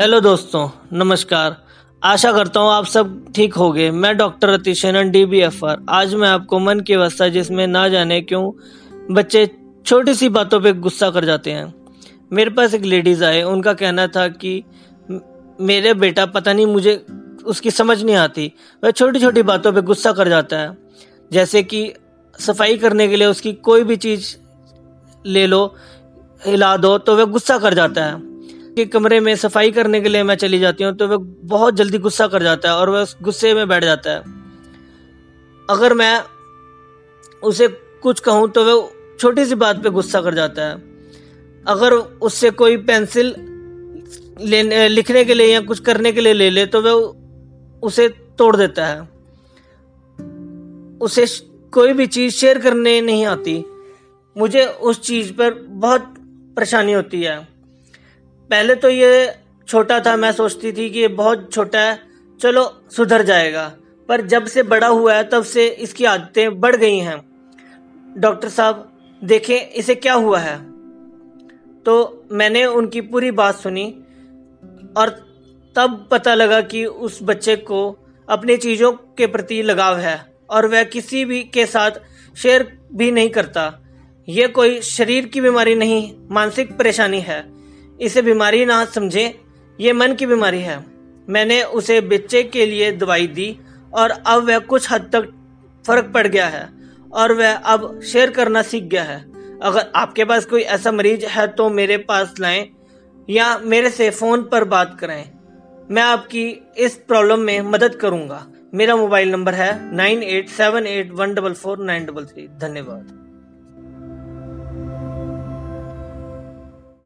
Hello दोस्तों, नमस्कार। आशा करता हूँ आप सब ठीक हो गए मैं डॉक्टर अतिशनन डी बी एफ़ आर आज मैं आपको मन की अवस्था जिसमें ना जाने क्यों बच्चे छोटी सी बातों पे गुस्सा कर जाते हैं। मेरे पास एक लेडीज़ आए, उनका कहना था कि मेरे बेटा पता नहीं मुझे उसकी समझ नहीं आती। वह छोटी छोटी बातों पे गुस्सा कर जाता है। जैसे कि सफ़ाई करने के लिए उसकी कोई भी चीज़ ले लो, हिला दो तो वह गुस्सा कर जाता है। कि कमरे में सफ़ाई करने के लिए मैं चली जाती हूँ तो वह बहुत जल्दी गुस्सा कर जाता है और वह उस गुस्से में बैठ जाता है। अगर मैं उसे कुछ कहूँ तो वह छोटी सी बात पे गुस्सा कर जाता है। अगर उससे कोई पेंसिल लेने, लिखने के लिए या कुछ करने के लिए ले ले तो वह उसे तोड़ देता है। उसे कोई भी चीज़ शेयर करने नहीं आती। मुझे उस चीज़ पर बहुत परेशानी होती है। पहले तो ये छोटा था, मैं सोचती थी कि ये बहुत छोटा है, चलो सुधर जाएगा। पर जब से बड़ा हुआ है, तब से इसकी आदतें बढ़ गई हैं। डॉक्टर साहब, देखें इसे क्या हुआ है। तो मैंने उनकी पूरी बात सुनी और तब पता लगा कि उस बच्चे को अपनी चीज़ों के प्रति लगाव है और वह किसी भी के साथ शेयर भी नहीं करता। ये कोई शरीर की बीमारी नहीं, मानसिक परेशानी है। इसे बीमारी ना समझे। ये मन की बीमारी है। मैंने उसे बच्चे के लिए दवाई दी और अब वह कुछ हद तक फ़र्क पड़ गया है और वह अब शेयर करना सीख गया है। अगर आपके पास कोई ऐसा मरीज़ है तो मेरे पास लाएँ या मेरे से फ़ोन पर बात करें। मैं आपकी इस प्रॉब्लम में मदद करूँगा। मेरा मोबाइल नंबर है nine eight seven eight one double four nine double three. धन्यवाद।